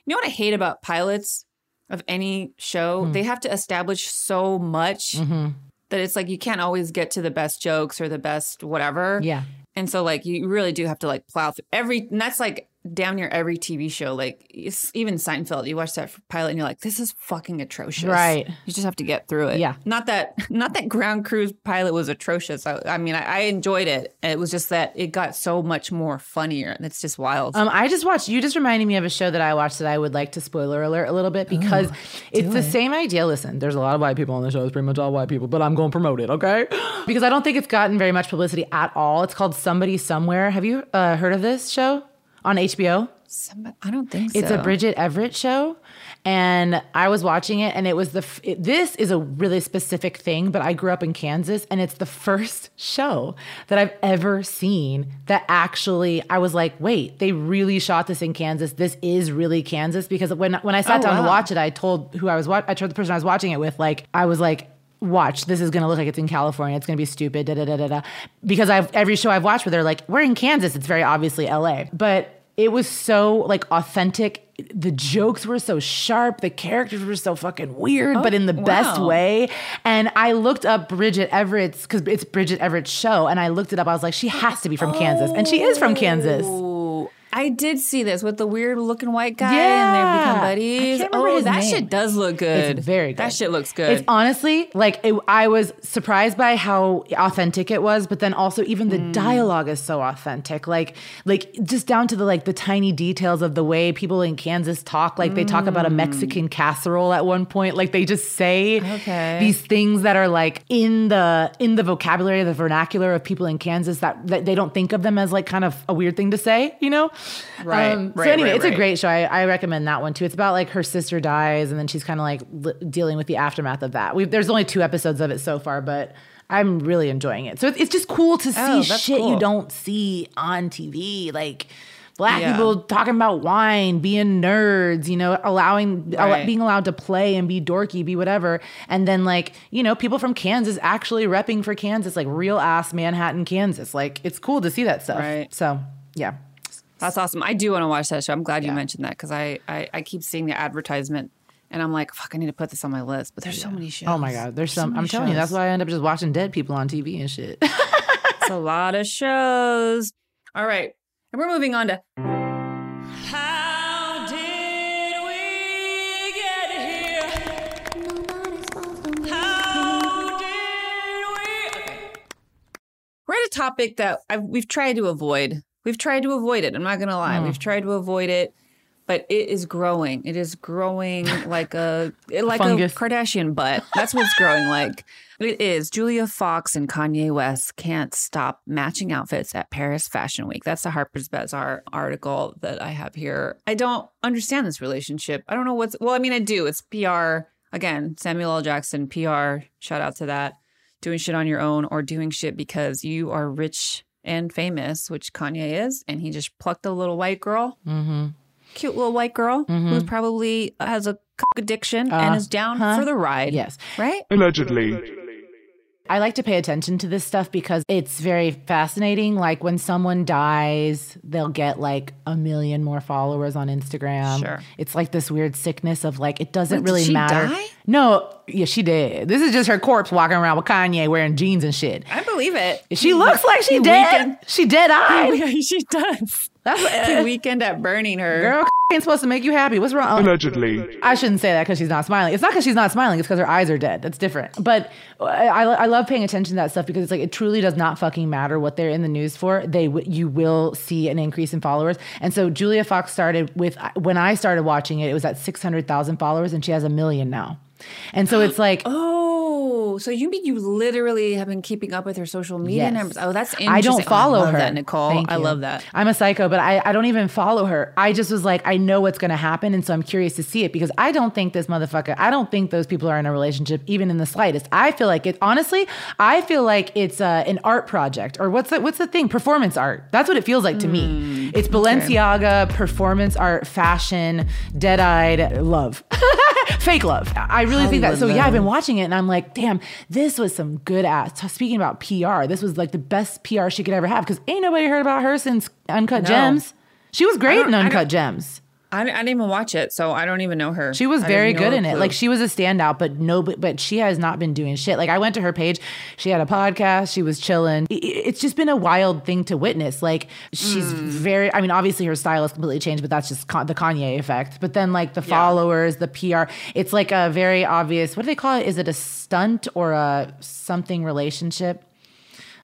you know what I hate about pilots of any show, Hmm. they have to establish so much Mm-hmm. that it's like you can't always get to the best jokes or the best whatever. Yeah, And so like you really do have to like plow through every. And that's like damn near every TV show. Like even Seinfeld, you watch that pilot and you're like, this is fucking atrocious. Right. You just have to get through it. Yeah. Not that not that Grand Crew's pilot was atrocious. I, I mean, I, I enjoyed it. It was just that it got so much more funnier. and It's just wild. Um, I just watched. You just reminded me of a show that I watched that I would like to spoiler alert a little bit because it's the same idea. Listen, there's a lot of white people on the show. It's pretty much all white people, but I'm going to promote it, okay? Because I don't think it's gotten very much publicity at all. It's called Somebody Somewhere. Have you uh, heard of this show on HBO? Somebody, I don't think so. It's a Bridget Everett show. And I was watching it, and it was the. f- It, this is a really specific thing, but I grew up in Kansas, and it's the first show that I've ever seen that actually I was like, wait, they really shot this in Kansas. This is really Kansas because when when I sat Oh, down to watch it, I told who I was wa- I told the person I was watching it with, like I was like. Watch, this is gonna look like it's in California. It's gonna be stupid, da da da da da. Because I've every show I've watched where they're like, we're in Kansas. It's very obviously LA, but it was so like authentic. The jokes were so sharp. The characters were so fucking weird, but in the oh, best way. And I looked up Bridget Everett's because it's Bridget Everett's show, and I looked it up. I was like, she has to be from Kansas, and she is from Kansas. I did see this with the weird looking white guy and they become buddies. oh, that name. shit does look good. It's very good. That shit looks good. It's honestly like it, I was surprised by how authentic it was, but then also even the Mm. dialogue is so authentic. Like like just down to the like the tiny details of the way people in Kansas talk. Like they talk about a Mexican casserole at one point. Like they just say Mm. Okay. these things that are like in the in the vocabulary, the vernacular of people in Kansas that, that they don't think of them as like kind of a weird thing to say, you know? Right, um, so right, anyway, right, it's a great show. I, I recommend that one too. It's about like her sister dies and then she's kind of like li- dealing with the aftermath of that. we there's only two episodes of it so far, but I'm really enjoying it. So it's, it's just cool to see Oh, shit you don't see on TV, like black Yeah. people talking about wine, being nerds, you know, allowing allo- Right. being allowed to play and be dorky, be whatever, and then like you know people from Kansas actually repping for Kansas, like real ass Manhattan, Kansas. Like it's cool to see that stuff. Right. So yeah. That's awesome. I do want to watch that show. I'm glad you mentioned that because I, I I keep seeing the advertisement and I'm like, fuck, I need to put this on my list. But there's so many shows. Oh my God, there's so some. I'm many telling you, that's why I end up just watching dead people on TV and shit. It's a lot of shows. All right. And we're moving on to How did we get here? How did we? Okay. We're at a topic that I've, we've tried to avoid. We've tried to avoid it. I'm not going to lie. We've mm. tried to avoid it. but it is growing. It is growing like a like Fungus. a Kardashian butt. That's what it's growing like. It is. Julia Fox and Kanye West can't stop matching outfits at Paris Fashion Week. That's the Harper's Bazaar article that I have here. I don't understand this relationship. I don't know what's well, I mean I do. It's PR. Again, Samuel L. Jackson, PR. Shout out to that. Doing shit on your own or doing shit because you are rich and famous, which Kanye is, and he just plucked a little white girl Mm-hmm. cute little white girl who's probably has a coke addiction and is down Uh-huh. for the ride. Yes. Right? Allegedly. I like to pay attention to this stuff because it's very fascinating. Like when someone dies, they'll get like a million more followers on Instagram. Sure. It's like this weird sickness of like it doesn't Wait, did really she matter. die? No, yeah, she did. This is just her corpse walking around with Kanye wearing jeans and shit. I believe it. She looks like she He dead. weakened- She dead eyed. Yeah, she does. That's The weekend at burning her. girl ain't supposed to make you happy. What's wrong? Allegedly. I shouldn't say that because she's not smiling. It's not because she's not smiling. It's because her eyes are dead. That's different. But I, I I love paying attention to that stuff because it's like it truly does not fucking matter what they're in the news for. They you will see an increase in followers. And so Julia Fox started with when I started watching it, it was at six hundred thousand followers, and she has a million now. And so it's like. Oh, so you mean you literally have been keeping up with her social media Yes. numbers? Oh, that's interesting. I don't Oh, follow love her. That Niccole, Thank I you. love that. I'm a psycho, but I, I don't even follow her. I just was like, I know what's going to happen. And so I'm curious to see it because I don't think this motherfucker, I don't think those people are in a relationship, even in the slightest. I feel like it, honestly, I feel like it's uh, an art project or what's the, what's the thing? Performance art. That's what it feels like to Hmm, me. It's Balenciaga, performance art, fashion, dead eyed love. Fake love. I really think that. So yeah, I've been watching it and I'm like, damn, this was some good ass. Speaking about PR, this was like the best PR she could ever have because ain't nobody heard about her since Uncut No. Gems. She was great in Uncut Gems. I, I didn't even watch it, so I don't even know her. She was very good in it. Like she was a standout, but no, but, but she has not been doing shit. Like I went to her page, she had a podcast, she was chilling. I- I- It's just been a wild thing to witness. Like she's Mm. very. I mean, obviously her style has completely changed, but that's just con- the Kanye effect. But then like the followers, the PR, it's like a very obvious. What do they call it? Is it a stunt or a something relationship?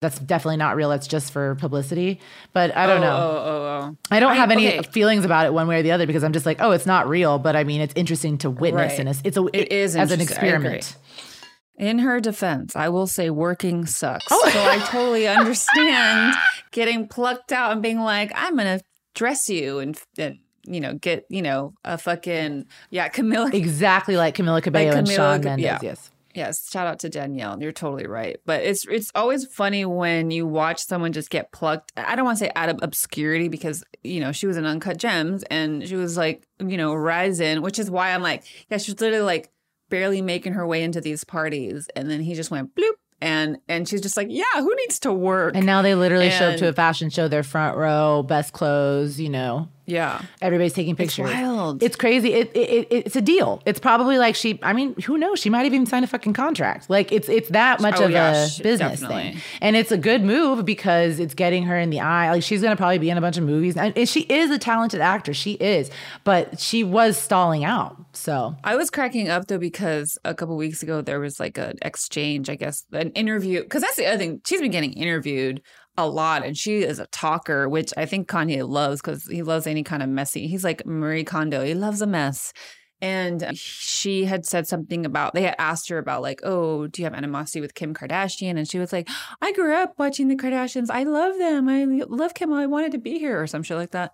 That's definitely not real. That's just for publicity. But I don't oh, know. Oh, oh, oh. I don't I- have any okay. feelings about it one way or the other because I'm just like, oh, it's not real. But I mean, it's interesting to witness, Right. and it's, it's a It is as an interesting. I agree. experiment. In her defense, I will say working sucks. Oh. So I totally understand getting plucked out and being like, I'm gonna dress you and, and you know, get, you know, a fucking yeah, Camilla. Exactly like Camila Cabello and Camila Shawn Mendes. yeah. Yes. Yes, shout out to Danielle. You're totally right. But it's it's always funny when you watch someone just get plucked. I don't want to say out of obscurity because you know she was in Uncut Gems and she was like you know rising, which is why I'm like yeah she's literally like barely making her way into these parties, and then he just went bloop, and and she's just like yeah who needs to work And now they literally show up to a fashion show, their front row, best clothes, you know. Yeah Everybody's taking pictures. wild. It's crazy. It, it, it it's a deal. It's probably like she. I mean, who knows? She might have even signed a fucking contract. Like it's it's that much Oh, of yeah, a business definitely. thing, and it's a good move because it's getting her in the eye. Like she's gonna probably be in a bunch of movies, and and she is a talented actor. She is, but she was stalling out. So I was cracking up though because a couple weeks ago there was like an exchange, I guess, an interview. Because that's the other thing. She's been getting interviewed a lot, and she is a talker, which I think Kanye loves because he loves any kind of messy. He's like Marie Kondo. He loves a mess. And she had said something about they had asked her about like, oh, do you have animosity with Kim Kardashian? And she was like, I grew up watching the Kardashians. I love them. I love Kim. I wanted to be here or some shit like that.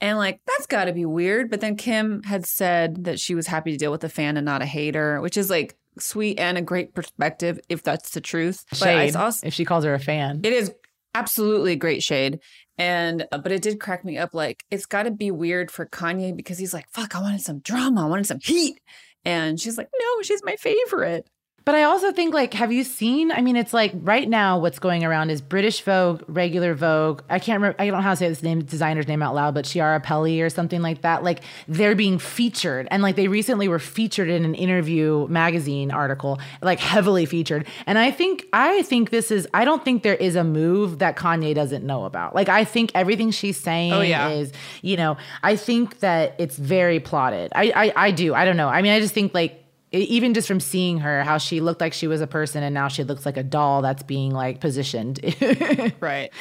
And like, that's got to be weird. But then Kim had said that she was happy to deal with a fan and not a hater, which is like sweet and a great perspective if that's the truth. But I shade. saw if she calls her a fan, it is absolutely great shade. And uh, but it did crack me up. Like it's got to be weird for Kanye because he's like, "Fuck, I wanted some drama. I wanted some heat," and she's like, "No, she's my favorite." But I also think like, have you seen? I mean, it's like right now what's going around is British Vogue, regular Vogue. I can't remember. I don't know how to say this name designer's name out loud, but Chiara Pelli or something like that. Like they're being featured, and like they recently were featured in an interview magazine article, like heavily featured. And I think I think this is. I don't think there is a move that Kanye doesn't know about. Like I think everything she's saying Oh, yeah. is, you know, I think that it's very plotted. I I, I do. I don't know. I mean, I just think like even just from seeing her, how she looked like she was a person and now she looks like a doll that's being like positioned. Right.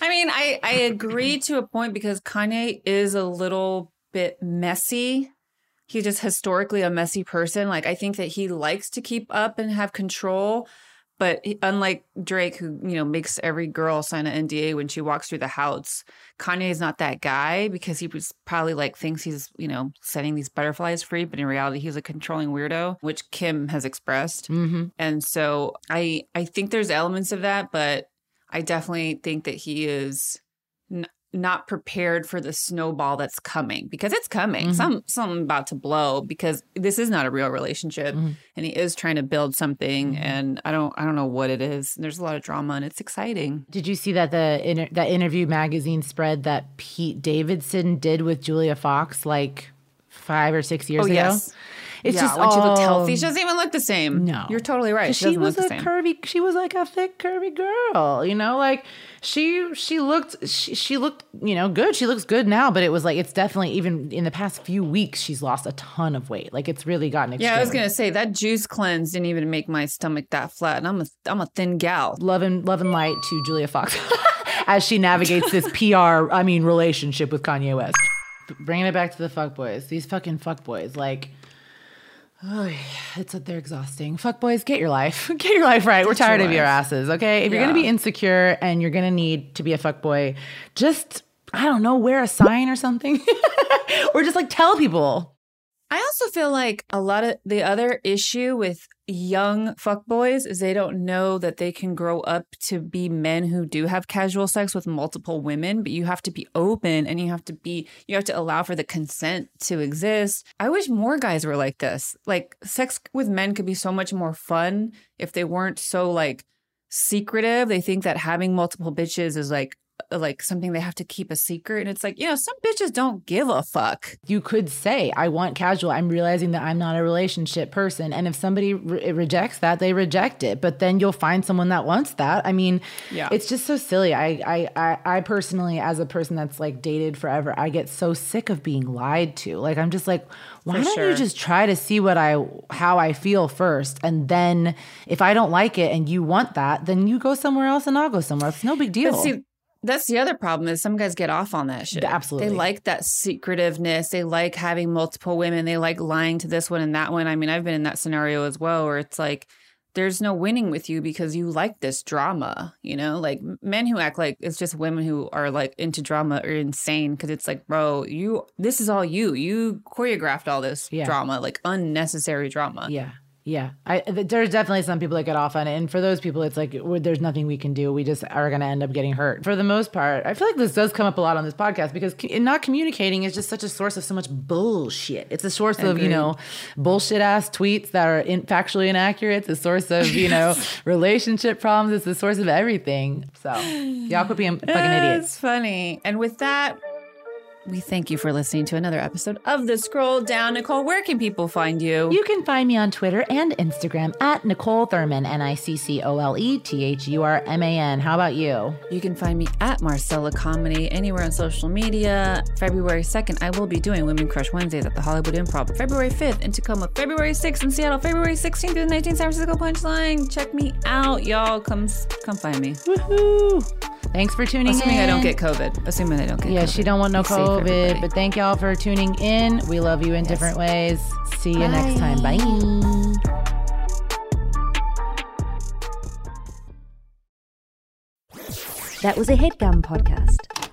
I mean, I I agree to a point because Kanye is a little bit messy. He's just historically a messy person. Like I think that he likes to keep up and have control, but unlike Drake, who you know makes every girl sign an NDA when she walks through the house, Kanye is not that guy because he was probably like thinks he's you know setting these butterflies free, but in reality he's a controlling weirdo, which Kim has expressed. Mm-hmm. And so I I think there's elements of that, but I definitely think that he is n- not prepared for the snowball that's coming because it's coming. Mhm. Some something about to blow because this is not a real relationship Mhm. and he is trying to build something Mhm. and I don't I don't know what it is. There's a lot of drama and it's exciting. Did you see that the inter- that interview magazine spread that Pete Davidson did with Julia Fox like five or six years oh ago? yes. It's yeah, just when she looked healthy, she doesn't even look the same. No. You're totally right. She, She, was look a the same. curvy. She was like a thick, curvy girl. You know, like she she looked she, she looked you know good. She looks good now, but it was like it's definitely even in the past few weeks she's lost a ton of weight. Like it's really gotten extreme. yeah, I was gonna say that juice cleanse didn't even make my stomach that flat, and I'm a I'm a thin gal. love and love and light to Julia Fox as she navigates this PR, I mean, relationship with Kanye West. Bringing it back to the fuckboys, these fucking fuckboys, like, oh, yeah, it's they're exhausting. Fuckboys, get your life, get your life right. We're Get your tired of your asses, okay? If you're gonna be insecure and you're gonna need to be a fuckboy, just I don't know, wear a sign or something, or just like tell people. I also feel like a lot of the other issue with young fuckboys is they don't know that they can grow up to be men who do have casual sex with multiple women, but you have to be open and you have to be you have to allow for the consent to exist. I wish more guys were like this. Like sex with men could be so much more fun if they weren't so like secretive. They think that having multiple bitches is like Uh, like something they have to keep a secret and it's like, you know, some bitches don't give a fuck. you could say i want casual. I'm realizing that i'm not a relationship person. And if somebody re- rejects that they reject it. But then you'll find someone that wants that. I mean Yeah. it's just so silly. I, I i i personally as a person that's like dated forever i get so sick of being lied to. Like i'm just like why For don't sure. you just try to see what i how i feel first? And then if i don't like it and you want that then you go somewhere else and i'll go somewhere else. No big deal see, that's the other problem is some guys get off on that shit. Absolutely. They like that secretiveness. They like having multiple women. They like lying to this one and that one. I mean, I've been in that scenario as well where it's like there's no winning with you because you like this drama, you know? Like men who act like it's just women who are like into drama are insane because it's like, bro, you this is all you. You choreographed all this Yeah. drama, like unnecessary drama. Yeah. Yeah. I there's definitely some people that get off on it. And for those people, it's like there's nothing we can do. We just are going to end up getting hurt. For the most part, I feel like this does come up a lot on this podcast because not communicating is just such a source of so much bullshit. It's a source of, you know, bullshit ass tweets that are in- factually inaccurate. It's a source of, you know, relationship problems. It's the source of everything. So y'all could be fucking idiots. It's funny. And with that, we thank you for listening to another episode of The Scroll Down. Niccole, where can people find you? You can find me on Twitter and Instagram at Niccole Thurman, N I C C O L E T H U R M A N. How about you? You can find me at Marcella Comedy anywhere on social media. February 2nd, I will be doing Women Crush Wednesdays at the Hollywood Improv. February 5th in Tacoma. February 6th in Seattle. February 16th through the 19th San Francisco Punchline. Check me out, y'all. Come come find me. Woohoo! Thanks for tuning Assuming in. I don't get COVID. Assuming I don't get Yeah, COVID. she don't want no Be COVID. But thank y'all for tuning in. We love you in different ways. See you next time. Bye. That was a headgum podcast.